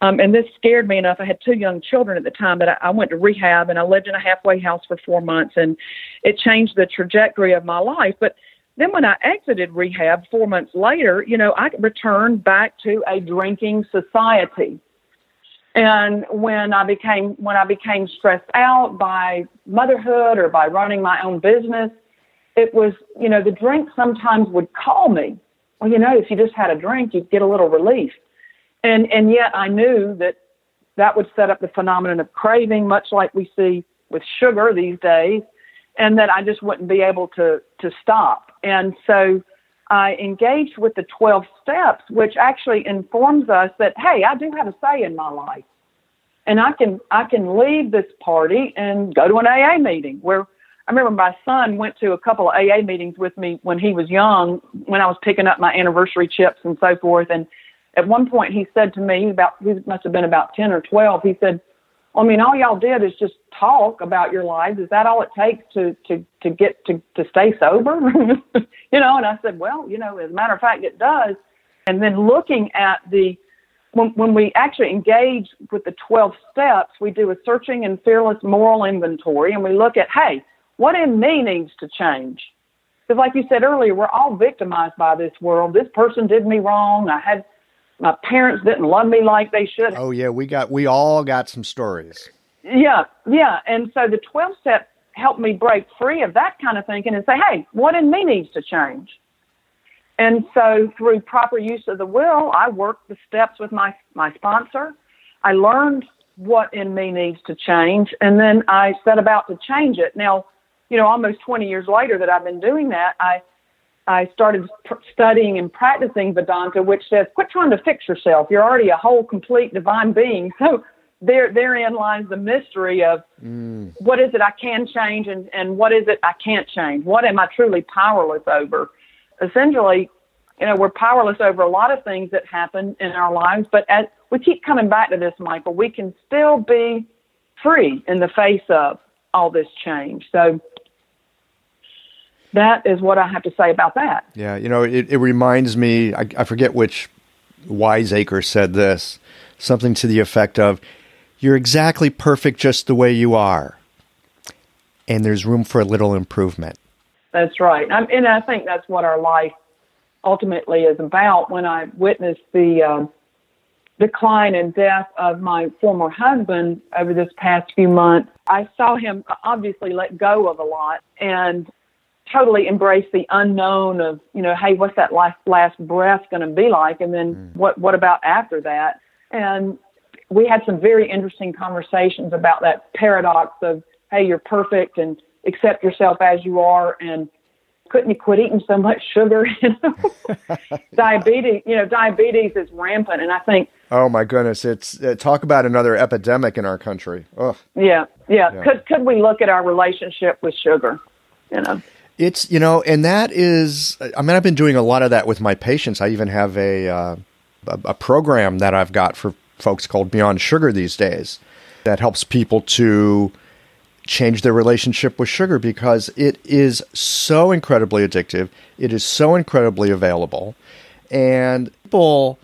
Um, and this scared me enough. I had two young children at the time, but I, I went to rehab and I lived in a halfway house for four months, and it changed the trajectory of my life. But then when I exited rehab four months later, you know, I returned back to a drinking society. And when I became when I became stressed out by motherhood or by running my own business, it was, you know, the drink sometimes would call me. Well, you know, if you just had a drink, you'd get a little relief. And and yet I knew that that would set up the phenomenon of craving, much like we see with sugar these days and that I just wouldn't be able to to stop. And so I engaged with the 12 steps, which actually informs us that hey, I do have a say in my life, and I can I can leave this party and go to an AA meeting where. I remember my son went to a couple of AA meetings with me when he was young, when I was picking up my anniversary chips and so forth. And at one point, he said to me, about he must have been about ten or twelve. He said, I mean, all y'all did is just talk about your lives. Is that all it takes to to to get to to stay sober? you know, and I said, well, you know, as a matter of fact, it does. And then looking at the when when we actually engage with the 12 steps, we do a searching and fearless moral inventory, and we look at, hey, what in me needs to change? Because, like you said earlier, we're all victimized by this world. This person did me wrong. I had my parents didn't love me like they should. Oh yeah, we got we all got some stories. Yeah, yeah, and so the twelve step helped me break free of that kind of thinking and say, hey, what in me needs to change? And so through proper use of the will, I worked the steps with my my sponsor. I learned what in me needs to change, and then I set about to change it. Now, you know, almost 20 years later that I've been doing that, I I started pr- studying and practicing Vedanta, which says, quit trying to fix yourself. You're already a whole, complete divine being. So there, therein lies the mystery of mm. what is it I can change and, and what is it I can't change? What am I truly powerless over? Essentially, you know, we're powerless over a lot of things that happen in our lives, but as we keep coming back to this, Michael, we can still be free in the face of all this change. So that is what I have to say about that. Yeah, you know, it, it reminds me, I, I forget which wiseacre said this, something to the effect of, You're exactly perfect just the way you are, and there's room for a little improvement. That's right. I'm, and I think that's what our life ultimately is about. When I witnessed the uh, decline and death of my former husband over this past few months, I saw him obviously let go of a lot. And totally embrace the unknown of you know hey what's that last last breath going to be like? And then mm. what what about after that? And we had some very interesting conversations about that paradox of hey you're perfect and accept yourself as you are and couldn't you quit eating so much sugar? You know? Diabetes you know diabetes is rampant and i think oh my goodness it's uh, talk about another epidemic in our country. Ugh. Yeah, yeah. Yeah. Could could we look at our relationship with sugar? You know it's you know, and that is. I mean, I've been doing a lot of that with my patients. I even have a uh, a, program that I've got for folks called Beyond Sugar these days that helps people to change their relationship with sugar because it is so incredibly addictive. It is so incredibly available, and people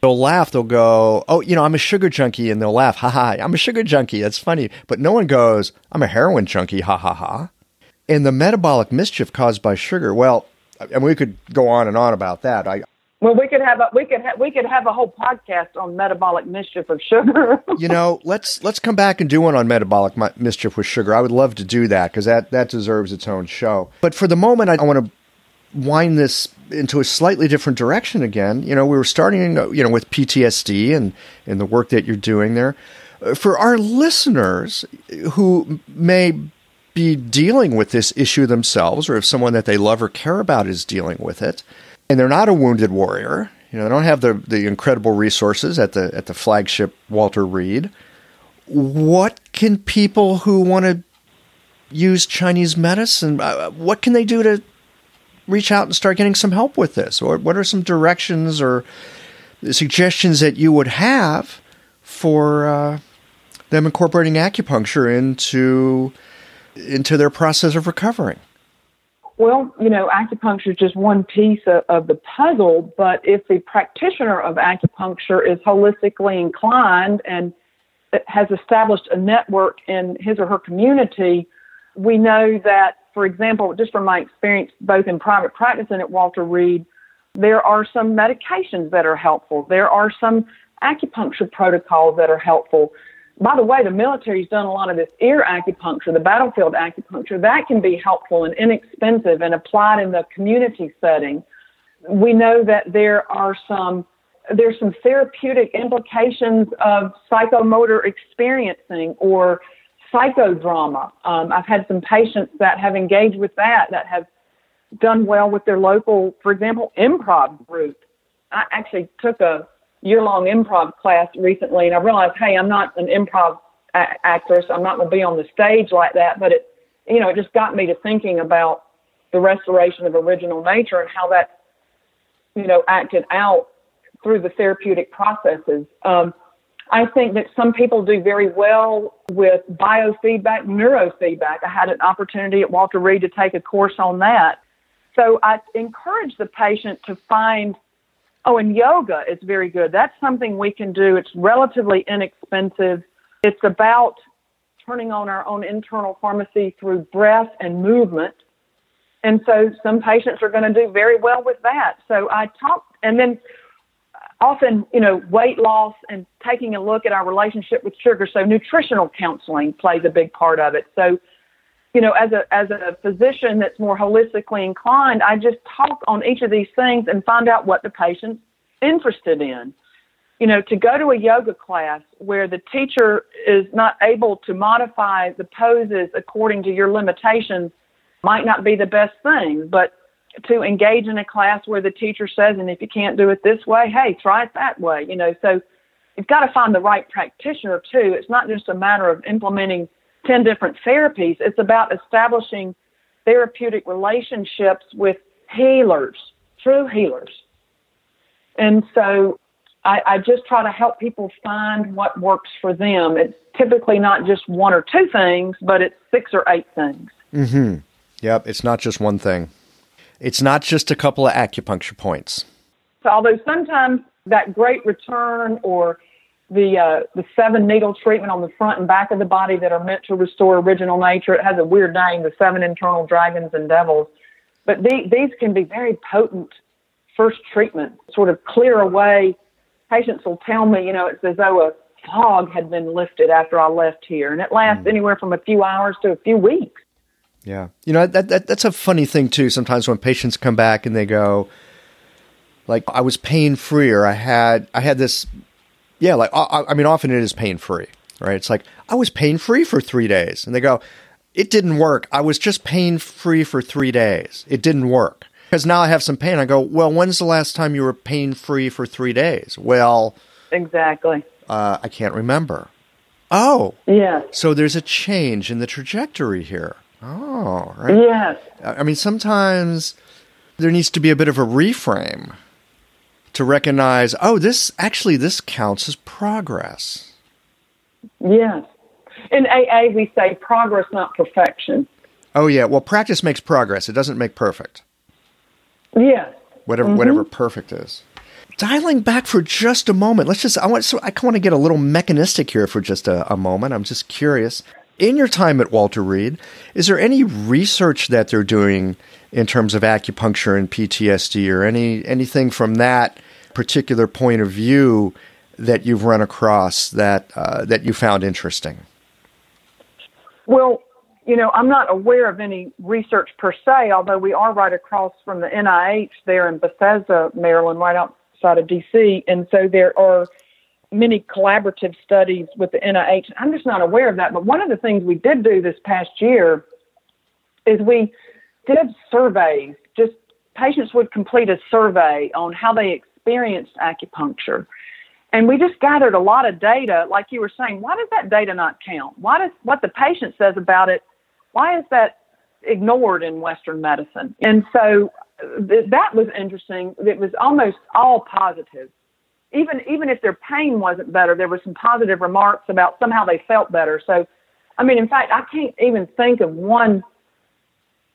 they'll laugh. They'll go, "Oh, you know, I'm a sugar junkie," and they'll laugh, "Ha ha! I'm a sugar junkie." That's funny, but no one goes, "I'm a heroin junkie." Ha ha ha! And the metabolic mischief caused by sugar. Well, and we could go on and on about that. I well, we could have a we could ha- we could have a whole podcast on metabolic mischief of sugar. you know, let's let's come back and do one on metabolic mi- mischief with sugar. I would love to do that because that that deserves its own show. But for the moment, I, I want to wind this into a slightly different direction again. You know, we were starting, you know, with PTSD and and the work that you're doing there. Uh, For our listeners who may be dealing with this issue themselves, or if someone that they love or care about is dealing with it, and they're not a wounded warrior, you know, they don't have the the incredible resources at the at the flagship Walter Reed. What can people who want to use Chinese medicine? Uh, what can they do to reach out and start getting some help with this? Or what are some directions or suggestions that you would have for uh, them incorporating acupuncture into into their process of recovering? Well, you know, acupuncture is just one piece of, of the puzzle, but if the practitioner of acupuncture is holistically inclined and uh, has established a network in his or her community, we know that, for example, just from my experience both in private practice and at Walter Reed, there are some medications that are helpful. There are some acupuncture protocols that are helpful. By the way, the military's done a lot of this ear acupuncture, the battlefield acupuncture. That can be helpful and inexpensive and applied in the community setting. We know that there are some there's some therapeutic implications of psychomotor experiencing or psychodrama. Um, I've had some patients that have engaged with that that have done well with their local, for example, improv group. I actually took a year long improv class recently, and I realized, hey, I'm not an improv a- actress. I'm not going to be on the stage like that. But it, you know, it just got me to thinking about the restoration of original nature and how that, you know, acted out through the therapeutic processes. Um, I think that some people do very well with biofeedback, neurofeedback. I had an opportunity at Walter Reed to take a course on that. So I encourage the patient to find Oh, and yoga is very good. That's something we can do. It's relatively inexpensive. It's about turning on our own internal pharmacy through breath and movement. And so some patients are going to do very well with that. So I talk, and then often, you know, weight loss and taking a look at our relationship with sugar. So nutritional counseling plays a big part of it. So, you know, as a as a physician that's more holistically inclined, I just talk on each of these things and find out what the patient's interested in. You know, to go to a yoga class where the teacher is not able to modify the poses according to your limitations might not be the best thing, but to engage in a class where the teacher says, and if you can't do it this way, hey, try it that way. You know, so you've got to find the right practitioner too. It's not just a matter of implementing 10 different therapies. It's about establishing therapeutic relationships with healers, true healers. And so I, I just try to help people find what works for them. It's typically not just one or two things, but it's six or eight things. Mm-hmm. Yep, it's not just one thing. It's not just a couple of acupuncture points. So although sometimes that great return or the uh, the seven needle treatment on the front and back of the body that are meant to restore original nature, it has a weird name, the seven internal dragons and devils. But the, these can be very potent first treatment, sort of clear away. Patients will tell me, you know, it's as though a fog had been lifted after I left here, and it lasts mm. anywhere from a few hours to a few weeks. Yeah, you know that, that that's a funny thing too. Sometimes when patients come back and they go, like, I was pain free, or I had I had this, yeah, like I, I mean, often it is pain free, right? It's like I was pain free for three days, and they go, it didn't work. I was just pain free for three days. It didn't work because now I have some pain. I go, well, when's the last time you were pain free for three days? Well, exactly. Uh, I can't remember. Oh, yeah. So there's a change in the trajectory here. Oh, right. Yes. I mean, sometimes there needs to be a bit of a reframe to recognize, oh, this actually this counts as progress. Yes. In AA, we say progress, not perfection. Oh yeah. Well, practice makes progress. It doesn't make perfect. Yes. Whatever, mm-hmm. whatever perfect is. dialing back for just a moment, let's just I want so I want to get a little mechanistic here for just a, a moment. I'm just curious. In your time at Walter Reed, is there any research that they're doing in terms of acupuncture and PTSD, or any anything from that particular point of view that you've run across that uh, that you found interesting? Well, you know, I'm not aware of any research per se, although we are right across from the NIH there in Bethesda, Maryland, right outside of DC, and so there are many collaborative studies with the NIH. I'm just not aware of that. But one of the things we did do this past year is we did surveys. Just patients would complete a survey on how they experienced acupuncture. And we just gathered a lot of data, like you were saying. Why does that data not count? Why does what the patient says about it? Why is that ignored in Western medicine? And so th- that was interesting. It was almost all positive even even if their pain wasn't better, there were some positive remarks about somehow they felt better. So, I mean, in fact, I can't even think of one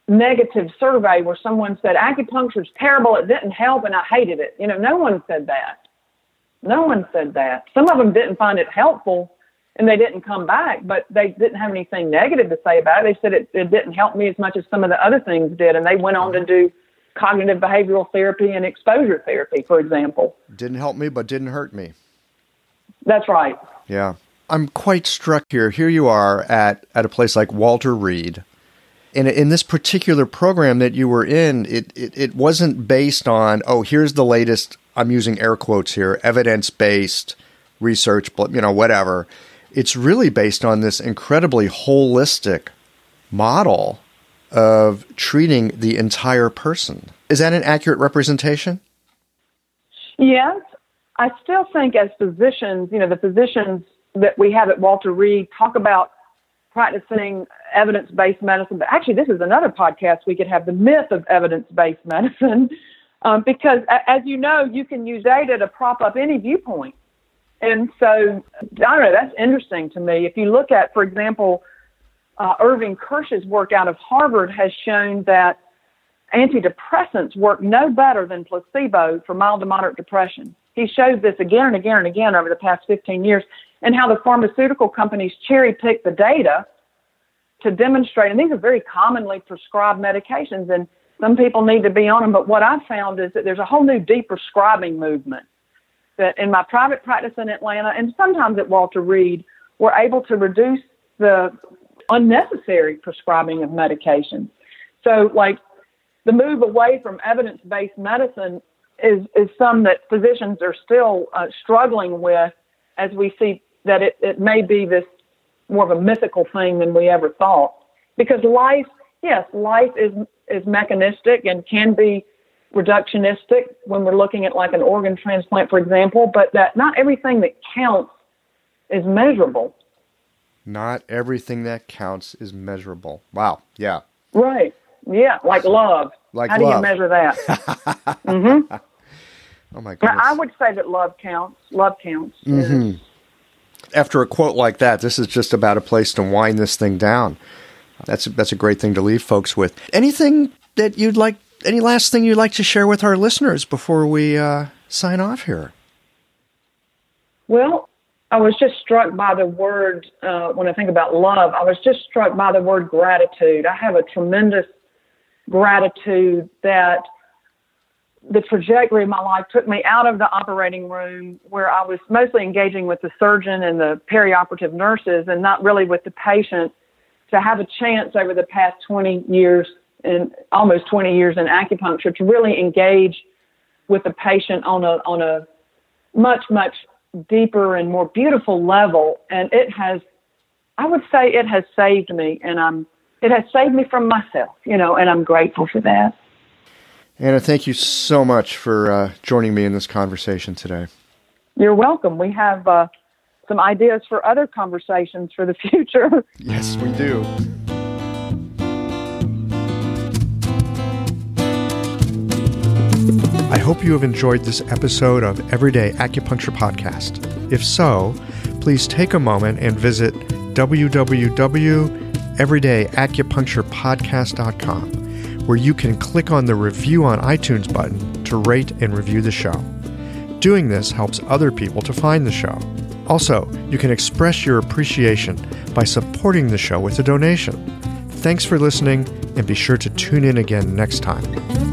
negative survey where someone said acupuncture is terrible, it didn't help, and I hated it. You know, no one said that. No one said that. Some of them didn't find it helpful, and they didn't come back, but they didn't have anything negative to say about it. They said it, it didn't help me as much as some of the other things did, and they went on to do cognitive behavioral therapy and exposure therapy, for example. Didn't help me, but didn't hurt me. That's right. Yeah. I'm quite struck here. Here you are at, at a place like Walter Reed. In, in this particular program that you were in, it, it, it wasn't based on, oh, here's the latest, I'm using air quotes here, evidence based research, you know, whatever. It's really based on this incredibly holistic model of treating the entire person. Is that an accurate representation? Yes. I still think, as physicians, you know, the physicians that we have at Walter Reed talk about practicing evidence based medicine. But actually, this is another podcast we could have the myth of evidence based medicine. Um, because, as you know, you can use data to prop up any viewpoint. And so, I don't know, that's interesting to me. If you look at, for example, uh, Irving Kirsch's work out of Harvard has shown that antidepressants work no better than placebo for mild to moderate depression. He shows this again and again and again over the past 15 years, and how the pharmaceutical companies cherry pick the data to demonstrate. And these are very commonly prescribed medications, and some people need to be on them. But what I've found is that there's a whole new deprescribing movement. That in my private practice in Atlanta, and sometimes at Walter Reed, we're able to reduce the unnecessary prescribing of medications. So, like the move away from evidence-based medicine is is some that physicians are still uh, struggling with, as we see that it, it may be this more of a mythical thing than we ever thought. Because life, yes, life is is mechanistic and can be reductionistic when we're looking at like an organ transplant, for example, but that not everything that counts is measurable. Not everything that counts is measurable. Wow. Yeah. Right. Yeah. Like love. Like How love. do you measure that? mm-hmm. Oh my goodness. I would say that love counts. Love counts. Mm-hmm. After a quote like that, this is just about a place to wind this thing down. That's a, that's a great thing to leave folks with. Anything that you'd like? Any last thing you'd like to share with our listeners before we uh, sign off here? Well, I was just struck by the word uh, when I think about love. I was just struck by the word gratitude. I have a tremendous gratitude that the trajectory of my life took me out of the operating room where I was mostly engaging with the surgeon and the perioperative nurses and not really with the patient to have a chance over the past 20 years and almost 20 years in acupuncture to really engage with the patient on a on a much much deeper and more beautiful level. And it has, I would say, it has saved me, and I'm, it has saved me from myself, you know, and I'm grateful for that. Anna, thank you so much for uh, joining me in this conversation today. You're welcome. We have uh, some ideas for other conversations for the future. Yes, we do. I hope you have enjoyed this episode of Everyday Acupuncture Podcast. If so, please take a moment and visit www.everydayacupuncturepodcast.com, where you can click on the review on iTunes button to rate and review the show. Doing this helps other people to find the show. Also, you can express your appreciation by supporting the show with a donation. Thanks for listening, and be sure to tune in again next time.